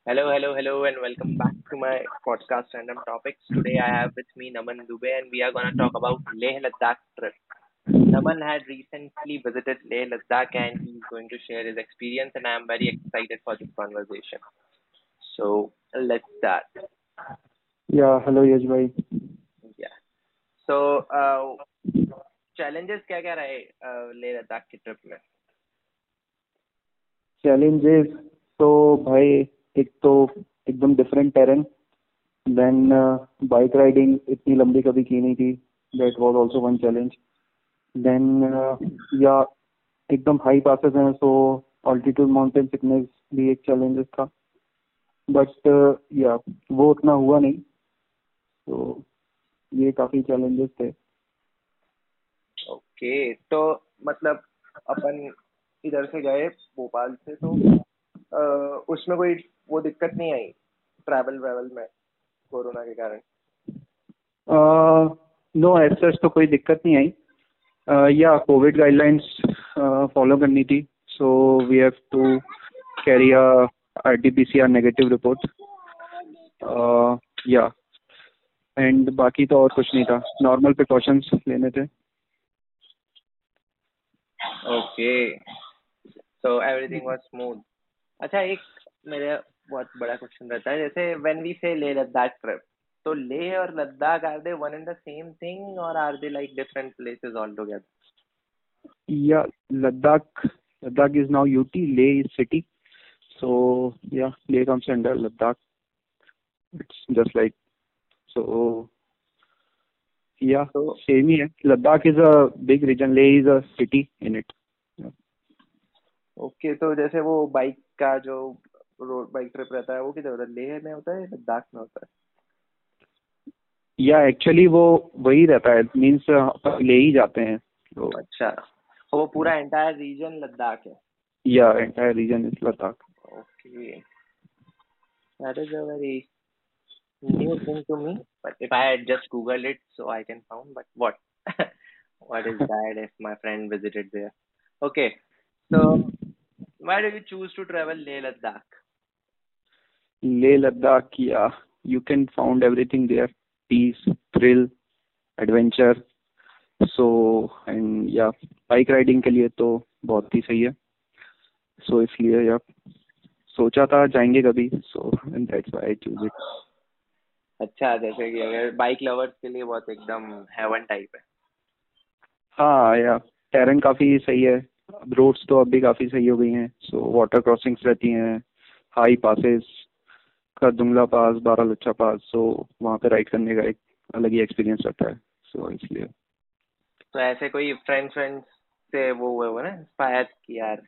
Hello, hello, hello, and welcome back to my podcast Random Topics. Today I have with me Naman Dubey, and we are going to talk about Leh Ladakh trip. Naman had recently visited Leh Ladakh, and he's going to share his experience, and I am very excited for this conversation. So let's start. Yeah, hello यश भाई Yeah. So uh, challenges क्या क्या रहे uh, Leh Ladakh की trip में challenges तो भाई एक तो एकदम different terrain then bike riding इतनी लंबी कभी की नहीं थी that was also one challenge then या एकदम हाई पासेस हैं सो ऑल्टीट्यूड माउंटेन सिकनेस भी एक चैलेंजेस था. बट या वो उतना हुआ नहीं. तो ये काफ़ी चैलेंजेस थे. ओके तो मतलब अपन इधर से गए भोपाल से तो आ, उसमें कोई वो दिक्कत नहीं आई ट्रैवल व्रैवल में कोरोना के कारण? नो एज सच तो कोई दिक्कत नहीं आई। या कोविड गाइडलाइंस फॉलो करनी थी। So we have to carry R T P C R negative report या एंड बाकी तो और कुछ नहीं था। नॉर्मल प्रिकॉशंस लेने थे। Okay so everything was smooth अच्छा एक मेरा बहुत बड़ा क्वेश्चन रहता है। जैसे व्हेन वी से लेह लद्दाख ट्रिप तो लेह और Ladakh are they one and the same thing और are they like different places all together yeah Ladakh Ladakh is now UT Leh is city so yeah Leh comes under Ladakh it's just like so yeah तो same ही है Ladakh is a big region Leh is a city in it okay तो जैसे वो bike का जो road bike trip रहता है वो किधर होता है? लेह में होता है लद्दाख में होता है? या एक्चुअली वो वही रहता है मींस ले ही जाते हैं तो अच्छा। वो पूरा एंटायर रीजन लद्दाख है? या entire region is Ladakh. Okay that is a very new thing to me but if I had just Google it so I can found but what what is that if my friend visited there okay so why do you choose to travel Leh Ladakh Leh Ladakh yeah you can found everything there peace thrill adventure so and yeah bike riding के लिए तो बहुत ही सही है। सो so, इसलिए या सोचा था जाएँगे कभी so and that's why I choose it अच्छा जैसे कि अगर बाइक लवर्स के लिए बहुत एकदम हेवन टाइप है। हाँ या टेरन काफ़ी सही है। रोड्स तो अब भी काफ़ी सही हो गई हैं। सो वाटर क्रॉसिंग्स रहती हैं। हाई पासेस दुंगला पास बारह लच्छा पास सो वहाँ पे राइड करने का एक अलग ही एक्सपीरियंस रहता है। सो इसलिए। तो ऐसे कोई फ्रेंड्स फ्रेंड्स से वो हुए हुए ना? इंस्पायर कि यार।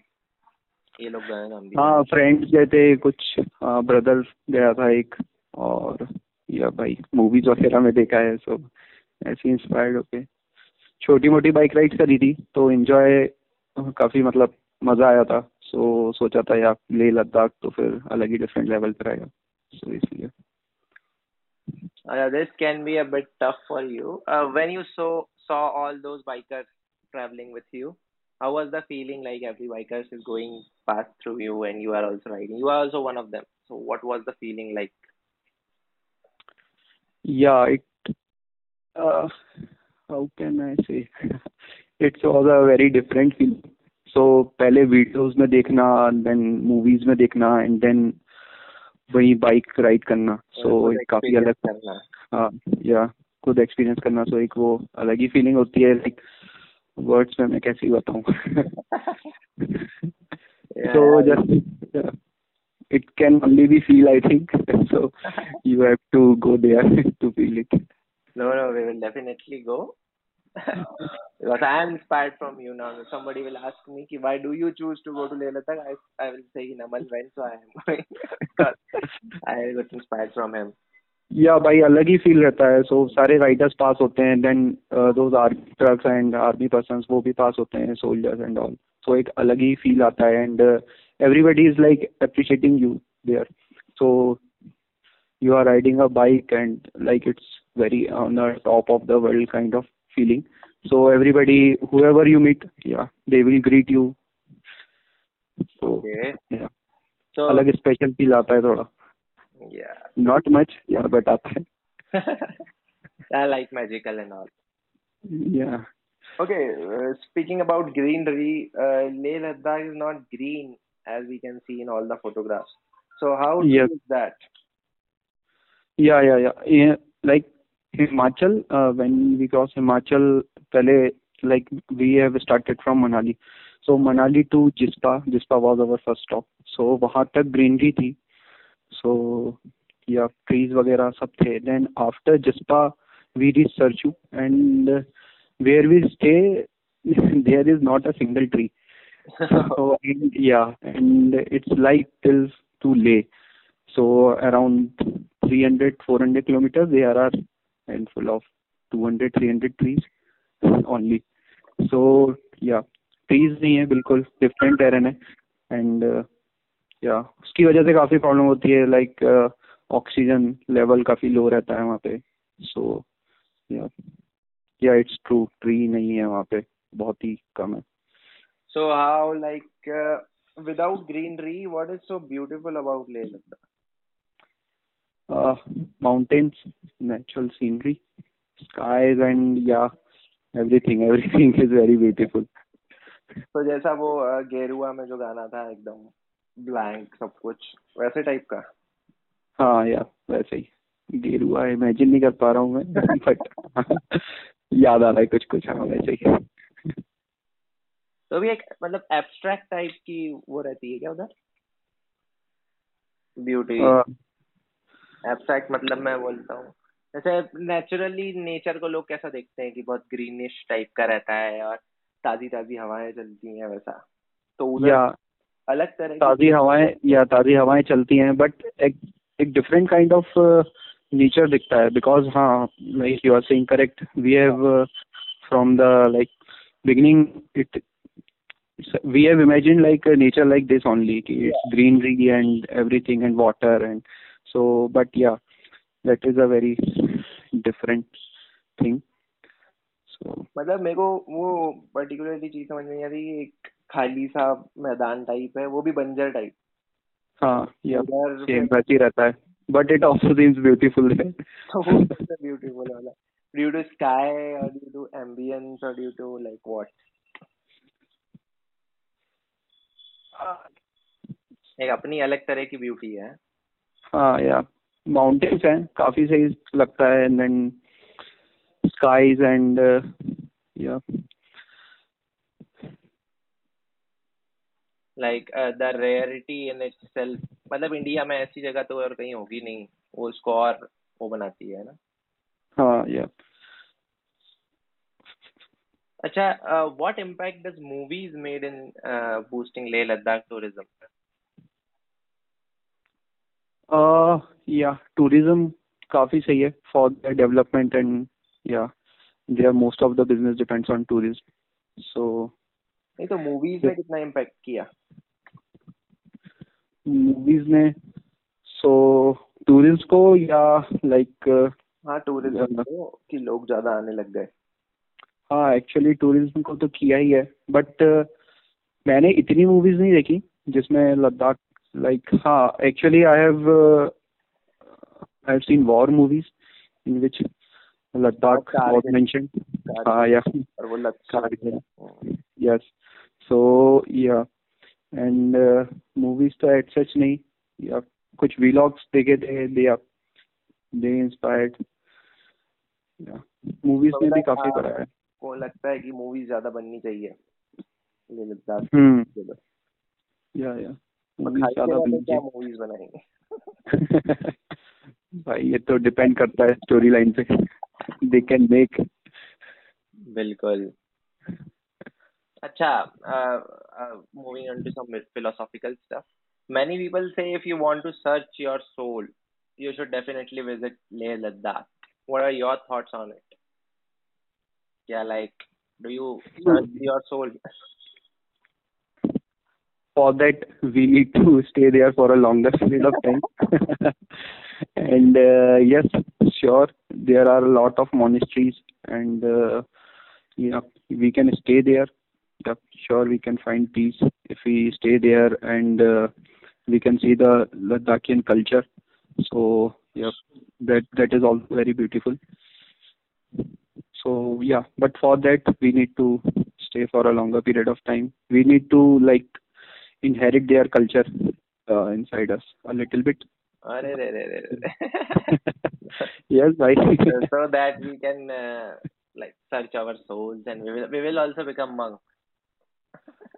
ये लोग गए ना हम भी। हाँ फ्रेंड्स गए थे कुछ ब्रदर गया था एक और या भाई मूवीज़ वगैरह में देखा है सो ऐसे इंस्पायर्ड होके। छोटी मोटी बाइक राइड्स करी थी तो एंजॉय काफ़ी मतलब मज़ा आया था। सो सोचा था यार लेह लद्दाख तो फिर अलग ही डिफरेंट लेवल पर आएगा। सो इसलिए Uh, this can be a bit tough for you. Uh, when you saw saw all those bikers traveling with you, how was the feeling like every bikers is going past through you and you are also riding? You are also one of them. So what was the feeling like? Yeah, it. Uh, how can I say? it was a very different feeling. So पहले videos में देखना then movies में देखना and then वही bike ride करना so so, काफ़ी अलग। हाँ या खुद एक्सपीरियंस करना सो एक वो अलग ही फीलिंग होती है लाइक वर्ड्स में मैं कैसे ही बताऊँ yeah. just it can only be feel I think so you have to go there to feel it No, no, we will definitely go. Because I am inspired from you now. Somebody will ask me, ki, why do you choose to go to Leh Ladakh? I, I will say, Naman went, so I am going. I got inspired from him. या भाई अलग ही feel रहता है सो सारे Riders पास होते हैं then those army trucks and army person वो भी पास होते हैं सोल्जर्स एंड ऑल सो एक अलग ही फील आता है and everybody is like appreciating you there so you are riding a bike and like it's very on the top of the world kind of feeling so everybody whoever you meet yeah they will greet you so Okay. yeah So, अलग special feel आता है थोड़ा Yeah. Not much, yeah, but आता है. I like magical and all. Yeah. Okay, uh, speaking about greenery, uh, Leh Ladakh is not green as we can see in all the photographs. So how Yes. is that? Yeah, yeah, yeah. yeah like Himachal, uh, when we cross Himachal, पहले like we have started from Manali. So Manali to Jispa, Jispa was our first stop. So वहाँ तक greenery थी. So yeah, trees वगैरह सब थे. Then after Jispa, we reached Sarchu and uh, where we stay, there is not a single tree. so and, yeah, and it's like till to Leh. So around 300, 400 kilometers, there are handful of 200, 300 trees only. So yeah, trees नहीं है बिल्कुल different terrain है and uh, yeah, उसकी वजह से काफ़ी problem होती है लाइक ऑक्सीजन लेवल काफ़ी लो रहता है वहाँ पे सो या या इट्स ट्रू ट्री नहीं है वहाँ पे बहुत ही कम है So how like uh, without greenery, what is so beautiful about Leh Ladakh? Uh, mountains, natural scenery, skies, and yeah, everything. Everything is very beautiful. तो जैसा वो uh, गेरुआ में जो गाना था एकदम ब्लैंक सब कुछ वैसे टाइप का? हाँ या वैसे ही। गेरुआ इमेजिन नहीं कर पा रहा हूँ मैं बट याद आ रहा है कुछ कुछ हाँ वैसे ही। तो भी एक मतलब एब्स्ट्रैक्ट टाइप की वो रहती है क्या उधर? ब्यूटी एब्स्ट्रैक्ट मतलब मैं बोलता हूँ। जैसे नेचुरली नेचर को लोग कैसा देखते हैं कि बहुत ग्रीनिश टाइप का रहता है और ताजी ताजी हवाएँ चलती हैं वैसा। तो उधर या अलग तरह ताज़ी हवाएँ या ताज़ी हवाएँ चलती हैं बट एक एक डिफरेंट काइंड ऑफ़ नेचर दिखता है बिकॉज़ हाँ like you are saying correct we have from the like beginning it we have imagined like a nature like this only कि it's greenery and everything and water and so but yeah that is a very different thing. So मतलब मेरे को वो particularly चीज़ समझ में नहीं आ रही एक खाली सा मैदान टाइप है वो भी बंजर टाइप हाँ या सेम ही रहता है but it also seems beautiful है. तो ब्यूटीफुल वाला. ड्यू टू स्काई और ड्यू टू एम्बियंस और ड्यू टू लाइक व्हाट एक अपनी अलग तरह की ब्यूटी है. हाँ या माउंटेन्स हैं काफ़ी सही लगता है and then and uh, yeah like the rarity in itself मतलब इंडिया में ऐसी जगह तो और कहीं होगी नहीं वो उसको और वो बनाती है ना? हाँ या अच्छा what impact does movies made in boosting Leh Ladakh tourism Uh, yeah tourism काफ़ी सही है for the development and yeah they are most of the business depends on tourism so नहीं तो मूवीज़ ने कितना इम्पैक्ट किया? मूवीज़ ने सो tourist को या लाइक uh, हाँ टूरिज़्म कि लोग ज़्यादा आने लग गए। हाँ एक्चुअली टूरिज़्म को तो किया ही है बट uh, मैंने इतनी मूवीज़ नहीं देखी जिसमें लद्दाख लाइक हाँ actually I have I have seen war movies in which Ladakh Kargil. Was mention हाँ या और वो Ladakh Kargil yes. So yeah. And uh, तो एट सच नहीं. या कुछ vlogs देखे थे they are they inspired. में भी काफ़ी करा है. को लगता है कि मूवीज़ ज़्यादा बननी चाहिए. हम्म। या या ज़्यादा क्या मूवीज़ बनाएँगे भाई ये तो डिपेंड करता है स्टोरी लाइन पे दे कैन मेक बिल्कुल अच्छा moving on to some philosophical stuff many people say if you want to search your soul you should definitely visit Leh Ladakh what are your thoughts on it yeah like do you search your soul for that we need to stay there for a longer period of time and uh, yes sure there are a lot of monasteries and uh, yeah we can stay there yeah sure we can find peace if we stay there and uh, we can see the ladakhian culture So yeah, that that is also very beautiful. So yeah, but for that we need to stay for a longer period of time. We need to like inherit their culture uh, inside us a little bit. Array, array, array, yes, right. so that we can uh, like search our souls, and we will we will also become monks.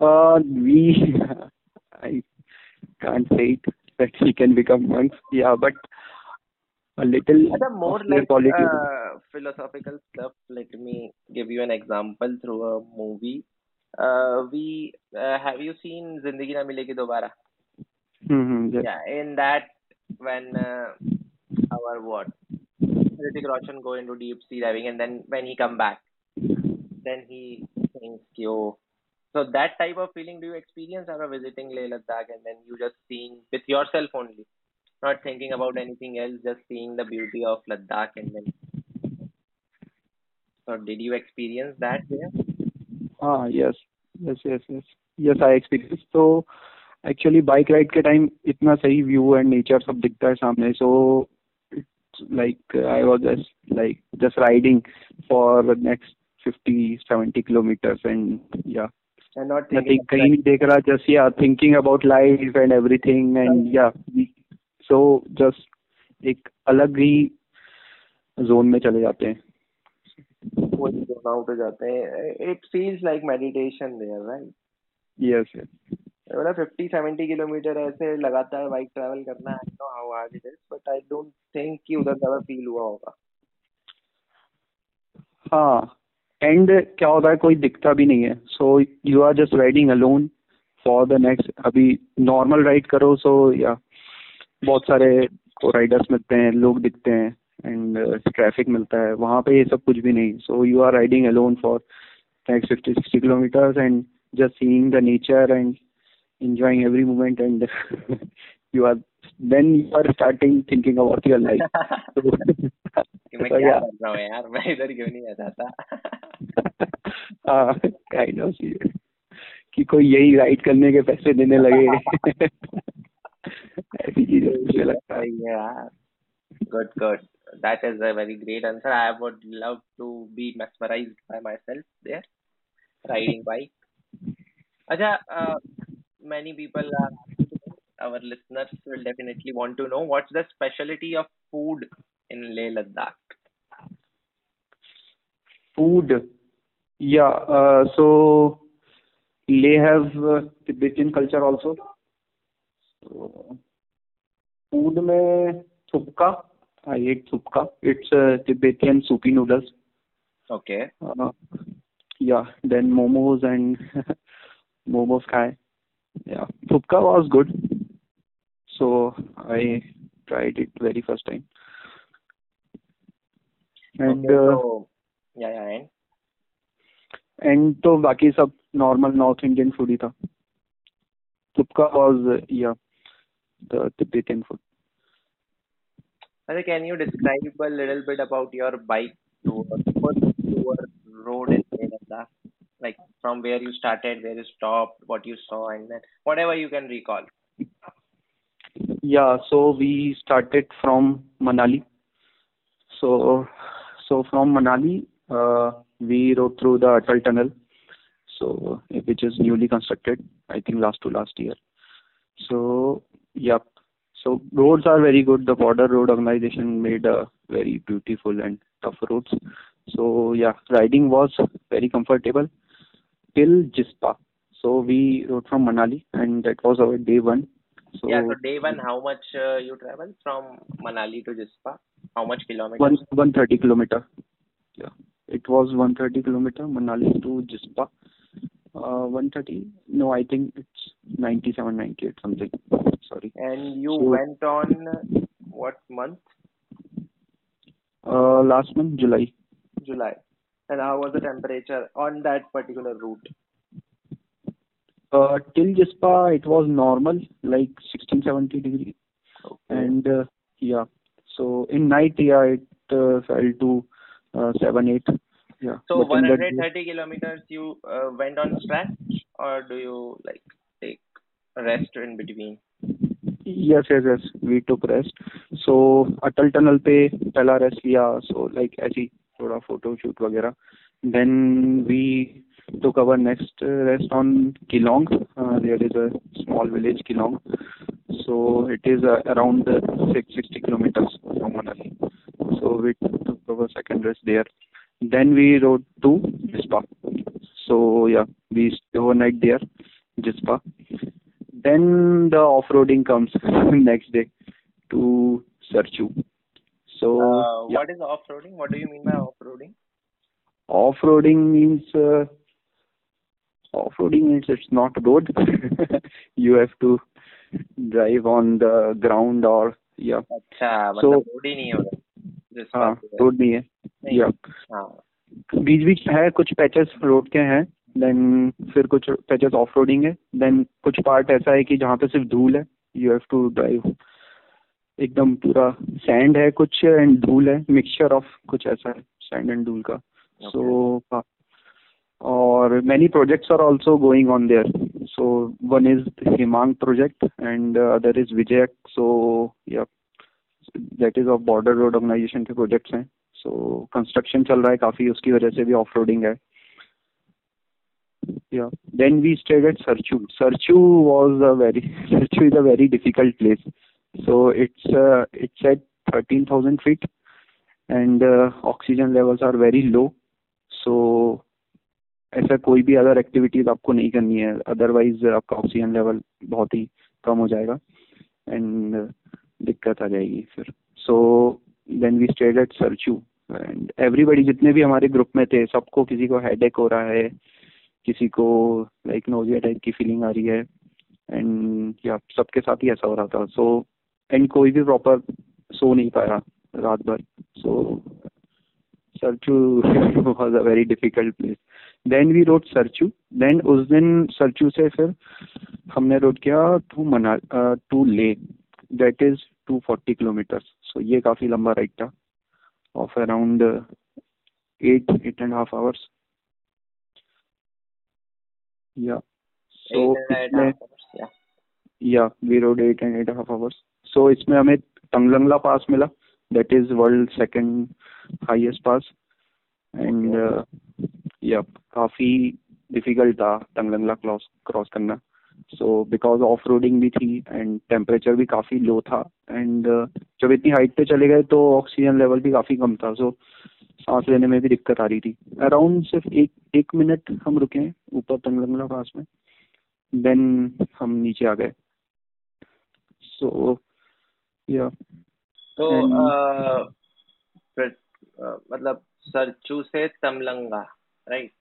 uh, we I can't say it, that we can become monks. Yeah, but a little more like uh, philosophical stuff. Let me give you an example through a movie uh, we uh, have you seen Zindagi Na Milegi Dobara? hmm yes. Yeah, in that when uh, our what Hrithik Roshan go into deep sea diving and then when he come back, then he thinks, yo. So that type of feeling do you experience after visiting Leh Ladakh and then you just seeing with yourself only, not thinking about anything else, just seeing the beauty of Ladakh and then. So did you experience that there? हाँ yes yes yes yes yes I experience तो actually bike ride के time इतना सही view and nature सब दिखता है सामने. So it's like I was just like just riding for next fifty seventy kilometers and yeah कहीं नहीं देख रहा just yeah thinking about life and everything and yeah so just एक अलग ही जोन में चले जाते हैं. Zone out हो जाते हैं। it feels like meditation there right? Yes yes. बोला 50 70 किलोमीटर ऐसे लगातार बाइक ट्रैवल करना I know how hard it is but I don't think कि उधर ज़्यादा फील हुआ होगा। हाँ एंड क्या होता है कोई दिखता भी नहीं है। So you are just riding alone for the next अभी नॉर्मल राइड करो सो या बहुत सारे राइडर्स मिलते हैं लोग दिखते हैं। एंड ट्रैफ़िक मिलता है। वहाँ पे ये सब कुछ भी नहीं। So you are riding alone for next fifty sixty kilometers and just seeing the nature and enjoying every moment and you are then you are starting thinking about your life. so, कि मैं so क्या yeah. कर रहा हूँ यार? मैं इधर क्यों नहीं आ जाता? हाँ काइंड ऑफ़ कि कोई यही राइड करने के पैसे देने लगे। ऐसी चीज़ें मुझे लगता है यार। Good good. That is a very great answer. I would love to be mesmerized by myself there riding bike. Acha uh, many people are our listeners will definitely want to know what's the specialty of food in leh ladakh? Food? Yeah uh, so Leh have uh, Tibetan culture also. So food में thupka I ate thupka it's uh, Tibetan soupy noodles okay uh, yeah then momos and momos खाए yeah thupka was good so I tried it very first time and okay, uh, so yeah yeah and and तो बाकी सब normal north Indian food ही था तुपका was या the Tibetan food Acha, can you describe a little bit about your bike tour, first tour road Leh Ladakh? Like from where you started, where you stopped, what you saw, and then whatever you can recall. yeah so we started from manali so so from manali uh, we rode through the atal tunnel so which is newly constructed i think last to last year so yep so roads are very good. The border road organization made a very beautiful and tough roads. So yeah riding was very comfortable till jispa. So we rode from manali and that was our day one. So yeah, so day one, how much uh, you travel from Manali to Jispa? How much kilometers? one 130 kilometer. Yeah. It was 130 kilometer manali to jispa 130 no i think it's 97 98 something sorry And you So- went on what month? uh last month july July. And how was the temperature on that particular route? uh till jispa it was normal like 16 17 degree Okay. and uh, yeah so in night yeah it uh, fell to uh, 7 8 yeah So But in that day- 130 kilometers you uh, went on stretch or do you like take rest in between? Yes yes yes we took rest so Atal tunnel पे पहला rest लिया so like ऐसी थोड़ा photo shoot वगैरह then we took our next rest on Kilong. Uh, there is a small village, Kilong. So it is uh, around uh, 660 kilometers from Manali. So we took our second rest there. Then we rode to Jispa. So yeah, we stayed overnight there, Jispa. Then the off-roading comes next day to Sarchu. So Uh, yeah, What is off-roading? What do you mean by off-roading? off-roading means uh, off-roading means it's not road. you have to drive on the ground or yeah. अच्छा मतलब So- road ही नहीं है उधर जिस हाँ है। Road नहीं है। या हाँ। बीच बीच है कुछ पैचेस रोड के हैं देन फिर कुछ पैचेस ऑफ़ रोडिंग है देन कुछ पार्ट ऐसा है कि जहाँ पे सिर्फ़ धूल है यू हैव टू ड्राइव एकदम पूरा सैंड है कुछ एंड धूल है मिक्सचर ऑफ़ कुछ ऐसा है सैंड एंड धूल का। So okay. so, और many projects are also going on there. So one is himang project and other is is so so that is of border road organisation के projects हैं। So construction चल रहा है काफ़ी, उसकी वजह से भी ऑफ़ रोडिंग है yeah then we stayed at Sarchu Sarchu was a very Sarchu is a very difficult place so it's it's at thirteen thousand feet and oxygen levels are very low so ऐसा कोई भी other activities आपको नहीं करनी है। Otherwise आपका oxygen level बहुत ही कम हो जाएगा। एंड दिक्कत आ जाएगी फिर। So then we stayed at Sarchu and everybody जितने भी हमारे ग्रुप में थे सबको किसी को हेडेक हो रहा है किसी को लाइक नोजिया टाइप की फीलिंग आ रही है एंड या सबके साथ ही ऐसा हो रहा था। सो so, एंड कोई भी प्रॉपर सो नहीं पाया रात भर। So Sarchu was a very difficult place then we rode Sarchu then उस दिन सरचू से फिर हमने रोड किया टू मना to Leh. That is two forty kilometers so ये काफ़ी लंबा राइड था। Of around eight eight and half hours yeah so इसमें half hours, yeah. Yeah we rode eight and half half so सो इसमें हमें Tanglangla pass मिला। That is world second highest pass and yeah काफ़ी difficult था Tanglang La cross cross करना। So because of roading भी थी and temperature भी काफ़ी लो था एंड जब इतनी हाइट पे चले गए तो ऑक्सीजन लेवल भी काफ़ी कम था सो सांस लेने में भी दिक्कत आ रही थी। अराउंड सिर्फ़ एक एक मिनट हम रुके हैं ऊपर तंगलंगला पास में देन हम नीचे आ गए। सो या तो फिर, अ, मतलब सरचू से तमलंगा राइट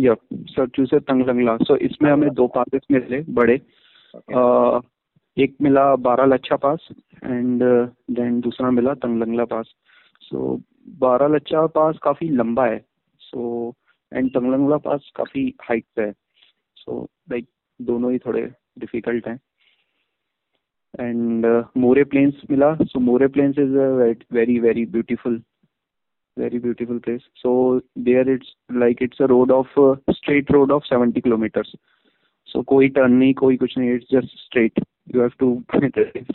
या सरचू से तंगलंगला सो इसमें हमें दो पासेस मिले बड़े। अ, एक मिला Baralacha pass and then दूसरा मिला तंगलंगला पास. सो बारह लच्छा पास काफ़ी लंबा है। सो एंड तंगलंगला पास काफ़ी हाइट पे है। सो लाइक दोनों ही थोड़े डिफ़िकल्ट हैं। एंड मोरे प्लेन्स मिला। So More plains is very very beautiful very beautiful place so there it's like it's a road of uh, straight road of 70 kilometers so कोई turn नहीं कोई कुछ नहीं it's just straight you have to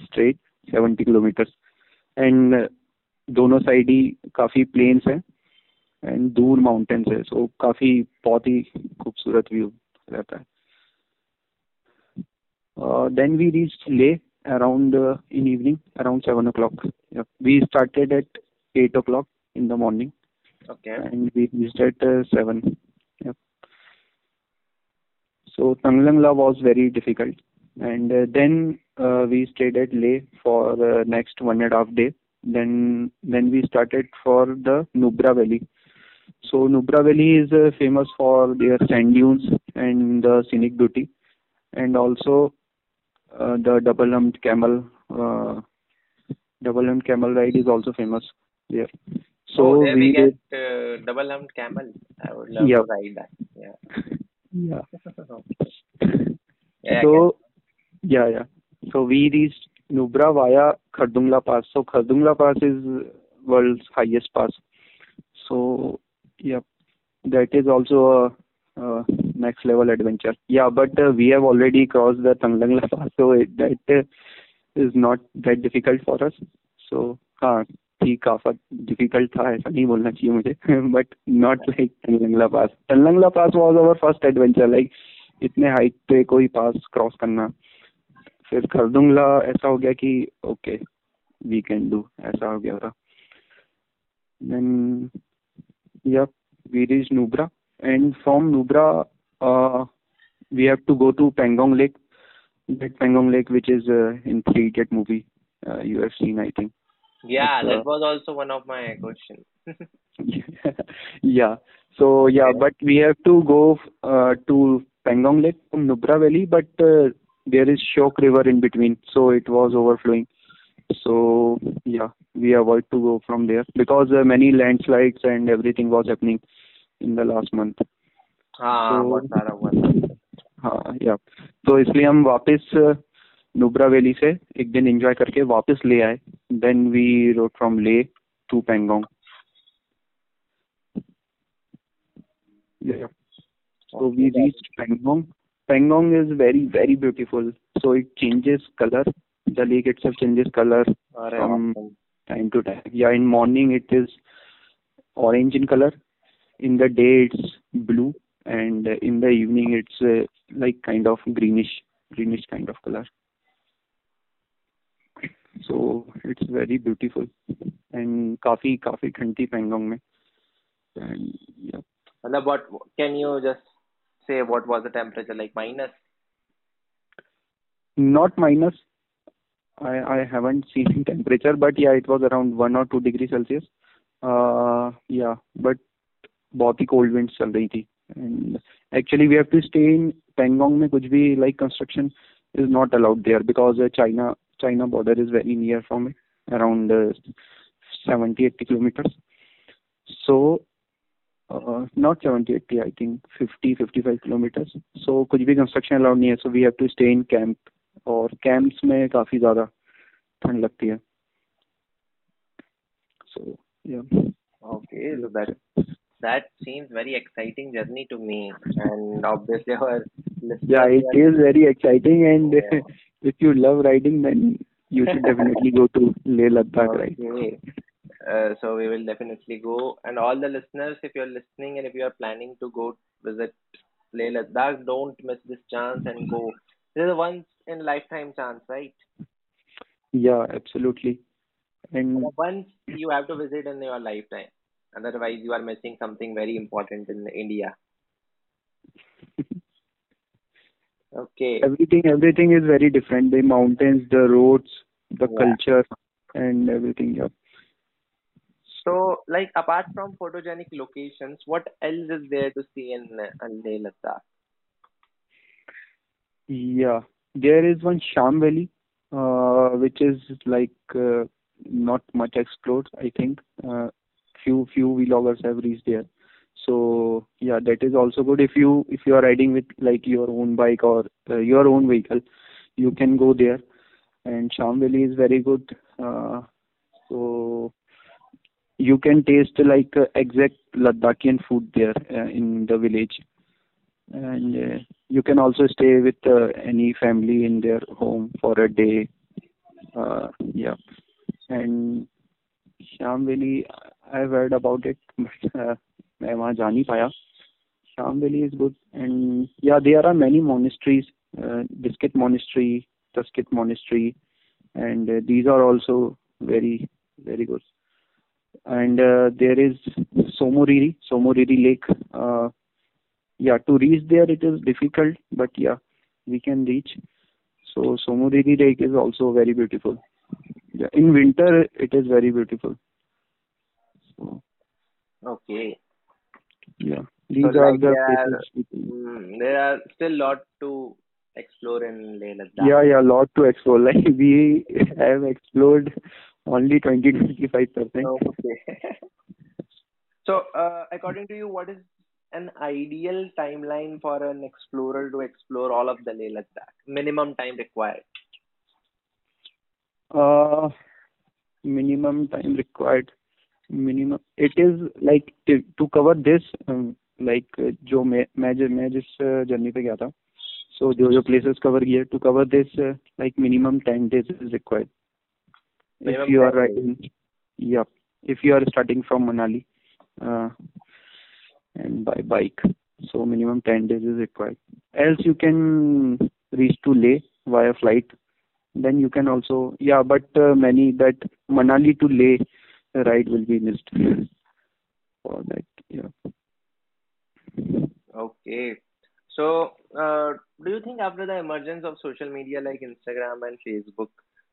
straight 70 kilometers and uh, दोनों side ही काफ़ी plains है and दूर माउंटेन्स है सो काफ़ी बहुत ही खूबसूरत व्यू रहता है then we reach Leh around uh, in evening around 7 o'clock yeah. we started at 8 o'clock in the morning. Okay. and we reached at uh, 7 yeah. so Tanglangla was very difficult. And uh, then uh, we stayed at Leh for the next one and a half day. Then then we started for the Nubra Valley. So Nubra Valley is uh, famous for their sand dunes and the scenic beauty. And also uh, the double humped camel uh, double humped camel ride is also famous there so oh, there we, we get did uh, double humped camel. I would love Yeah. to ride that. Yeah. yeah yeah so yeah yeah so we reached Nubra via Khardungla Pass. So Khardungla Pass is world's highest pass. So yeah, that is also a, a next level adventure. Yeah, but uh, we have already crossed the Tanglangla Pass, so it, that uh, is not that difficult for us. So हाँ ठीक Kafa difficult था ऐसा नहीं बोलना चाहिए मुझे but not like Tanglangla pass Tanglangla pass was our first adventure like इतने height पे कोई पास क्रॉस करना। फिर खरदुंगला ऐसा हो गया कि ओके वी कैन डू ऐसा हो गया था। Then yeah we reach Nubra and from Nubra to go to Pangong Lake, that Pangong Lake which is uh, in Three Idiot movie uh, you have seen, I think. Yeah, It's, that uh, was also one of my questions. yeah. So yeah, Okay. but we have to go uh, to Pangong Lake from Nubra Valley, but uh, there is Shok River in between, so it was overflowing. So yeah, we avoid to go from there because uh, many landslides and everything was happening in the last month. हाँ So- बहुत सारा हुआ था हाँ या तो इसलिए हम वापस नुब्रा वैली से एक दिन एंजॉय करके वापस ले आए। Then we rode from Leh to Pangong so we reach Pangong Pangong is very very beautiful so it changes colour the lake itself changes colour from time to time yeah in morning it is orange in colour in the day it's blue and in the evening it's like kind of greenish greenish kind of colour So it's very beautiful and काफी काफी ठंडी पेंगोंग में and yeah मतलब what can you just say what was the temperature like minus not minus i i haven't seen temperature but yeah it was around 1 or 2 degrees celsius uh yeah but बहुत ही cold winds चल रही थी and actually we have to stay in Pangong में कुछ भी like construction is not allowed there because uh, China China border is very near from it around uh, 70 80 kilometers so uh, not 70 80 I think 50 55 kilometers so कुछ भी construction allowed नहीं है so we have to stay in camp और camps में काफी ज्यादा ठंड लगती है सो या okay so that that seems very exciting journey to me and obviously our listeners yeah it is very exciting and Yeah. if you love riding then you should definitely go to Leh Ladakh right Uh, so we will definitely go. And all the listeners, if you're listening and if you are planning to go visit Leh Ladakh, don't miss this chance and go. This is a once in lifetime chance, right? yeah absolutely and Once you have to visit in your lifetime. Otherwise, you are missing something very important in India. Okay. everything everything is very different the mountains the roads the Yeah. culture and everything yeah So, like, apart from photogenic locations, what else is there to see in uh, Leh Ladakh? Yeah, there is one Sham Valley, uh, which is like uh, not much explored. I think uh, few few vloggers have reached there. So yeah, that is also good. If you if you are riding with like your own bike or uh, your own vehicle, you can go there. And Sham Valley is very good. Uh, so you can taste like uh, exact Ladakhian food there uh, in the village and uh, you can also stay with uh, any family in their home for a day yeah and Sham Valley I've heard about it but uh, मैं वहाँ जा नहीं पाया Sham Valley is good and yeah there are many monasteries uh, Biskit Monastery Tuskit Monastery and uh, these are also very very good and uh, there is Somoriri Somoriri Lake uh, yeah to reach there it is difficult but yeah we can reach so somoriri lake is also very beautiful yeah in winter it is very beautiful so Okay. yeah these So, are like, the there are- places we Mm, there are still lot to explore in Leh Ladakh. yeah yeah lot to explore like we have explored only 20 25 percent Okay. so, uh, according to you, what is an ideal timeline for an explorer to explore all of the Leh Ladakh? Minimum time required. uh minimum time required minimum it is like to, to cover this um, like uh, जो मैं मैं जि- मैं जिस journey पे गया था So जो जो places cover किए to cover this uh, like minimum 10 days is required. Minimum if you are 10 days. riding, yeah, if you are starting from Manali uh, and by bike, so minimum 10 days is required. Else you can reach to Leh via flight. Then you can also, yeah, but uh, many that Manali to Leh ride will be missed for that, yeah. Okay. So, uh, do you think after the emergence of social media like Instagram and Facebook,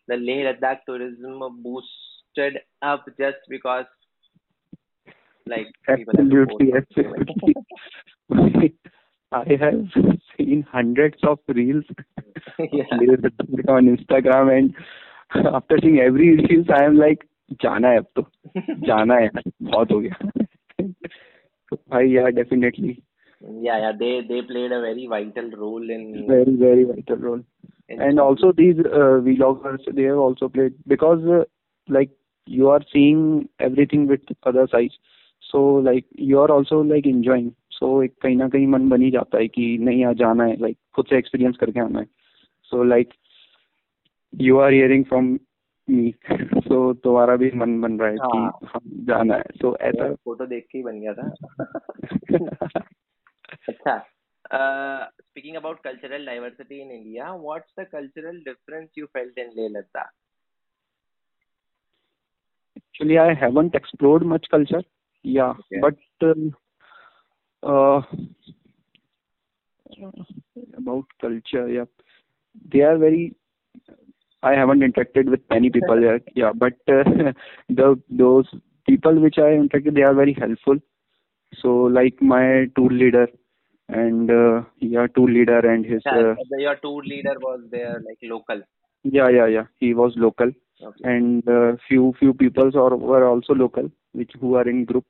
the Leh Ladakh tourism boosted up just because, like, people have to Absolutely, absolutely. I have seen hundreds of reels yeah. on Instagram, and after seeing every reels, I am like, जाना है अब तो। जाना है बहुत हो गया। तो भाई यार definitely yeah yeah they they played a very vital role in very very vital role and also these vloggers they have also played because like you are seeing everything with other size so like you are also like enjoying so एक कहीं ना कहीं मन बन ही जाता है कि नहीं यार जाना है लाइक like, खुद से एक्सपीरियंस करके आना है। So like you are hearing from ठीक सो तो तुम्हारा भी मन बन रहा है हाँ। कि जाना है। तो सो ऐसा फ़ोटो देख के ही बन गया था। अच्छा speaking about cultural diversity in India what's the cultural difference you felt in Ladakh actually I haven't explored much culture yeah but about culture yeah they are very I haven't interacted with many people yet. Yeah, but uh, the those people which I interacted, they are very helpful. So, like my tour leader, and uh, yeah, tour leader and his. Yeah, Uh, your tour leader was there, like local. yeah, yeah, yeah. He was local. Okay. and uh, few few peoples are were also local which who are in group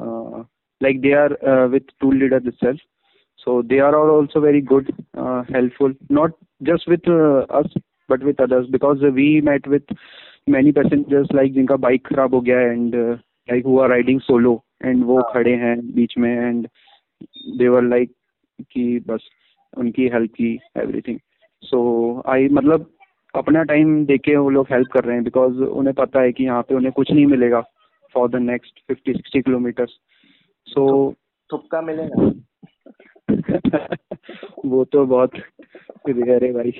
uh, like they are uh, with tool leader itself so they are all also very good uh, helpful not just with uh, us but with others because uh, we met with many passengers like जिनका bike खराब हो गया है and uh, like who are riding solo and वो हाँ. खड़े हैं बीच में and they were like कि बस उनकी हेल्प की एवरीथिंग सो आई मतलब अपना टाइम देके वो लोग हेल्प कर रहे हैं बिकॉज़ उन्हें पता है कि यहाँ पे उन्हें कुछ नहीं मिलेगा for the next fifty sixty kilometers so थुपका मिलेगा। वो तो बहुत रेयर है भाई।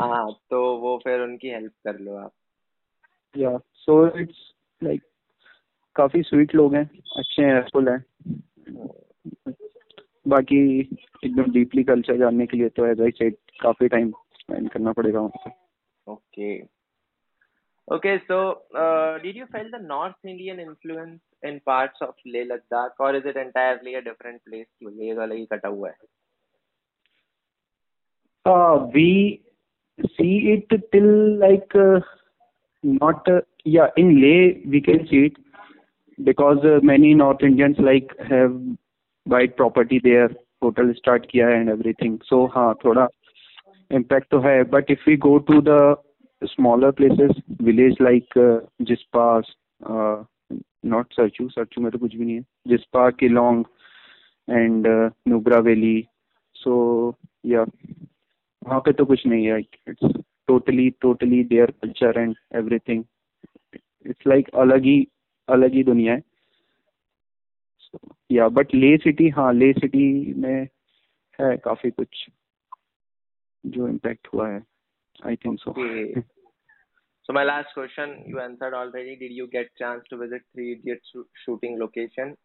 हाँ तो वो फिर उनकी हेल्प कर लो आप या सो इट्स लाइक काफ़ी स्वीट लोग हैं अच्छे हैं हेल्पफुल हैं बाकी एकदम डीपली कल्चर जानने के लिए तो एज आई सेड काफ़ी टाइम स्पेंड करना पड़ेगा वहाँ पे Okay. Okay, so uh, did you feel the North Indian influence in parts of Leh Ladakh, or is it entirely a different place? कि लेह वाला ही कटा हुआ है. Uh, we see it till like uh, not uh, yeah in Leh we can see it because uh, many North Indians like have bought property there, hotel start किया है and everything. So हाँ थोड़ा impact तो है. But if we go to the smaller places, village like uh, Jispa, uh, not Sarchu, Sarchu में तो कुछ भी नहीं है. Jispa, Kilong, and uh, Nubra Valley. So yeah. वहाँ पे तो कुछ नहीं है it's totally totally there culture and everything it's like अलग ही अलग ही दुनिया है या बट ले सिटी हाँ ले सिटी में है काफ़ी कुछ जो इम्पैक्ट हुआ है I think so So my last question, you answered already. Did you get chance to visit Three Idiots shooting location?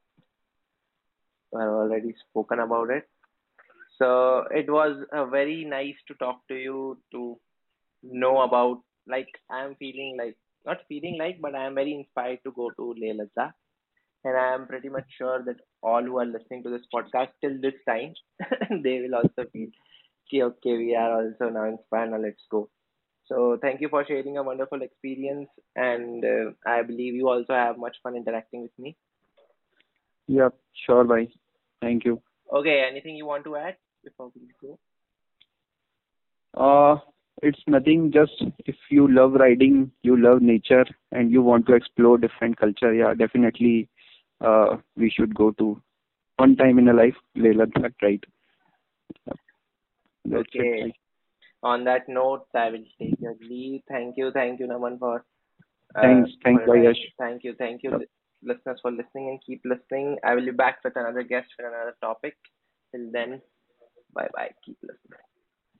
I've already spoken about it. So it was uh, very nice to talk to you to know about. Like I'm feeling like not feeling like, but I am very inspired to go to Leh Ladakh, and I am pretty much sure that all who are listening to this podcast till this time, they will also feel okay. Okay, we are also now inspired. Now let's go. So thank you for sharing a wonderful experience, and uh, I believe you also have much fun interacting with me. Yeah, sure, bye. Thank you. Okay, anything you want to add? Before we go? Uh, it's nothing. Just if you love riding, you love nature, and you want to explore different culture, yeah, definitely, uh, we should go to one time in a life, Leh Ladakh, right? That's okay. it. On that note, I will take your leave. Thank you, thank you, Naman, for. Uh, Thanks, your Vayash. Thank you, thank you, Yep. listeners, for listening and keep listening. I will be back with another guest for another topic. Till then, bye bye. Keep listening.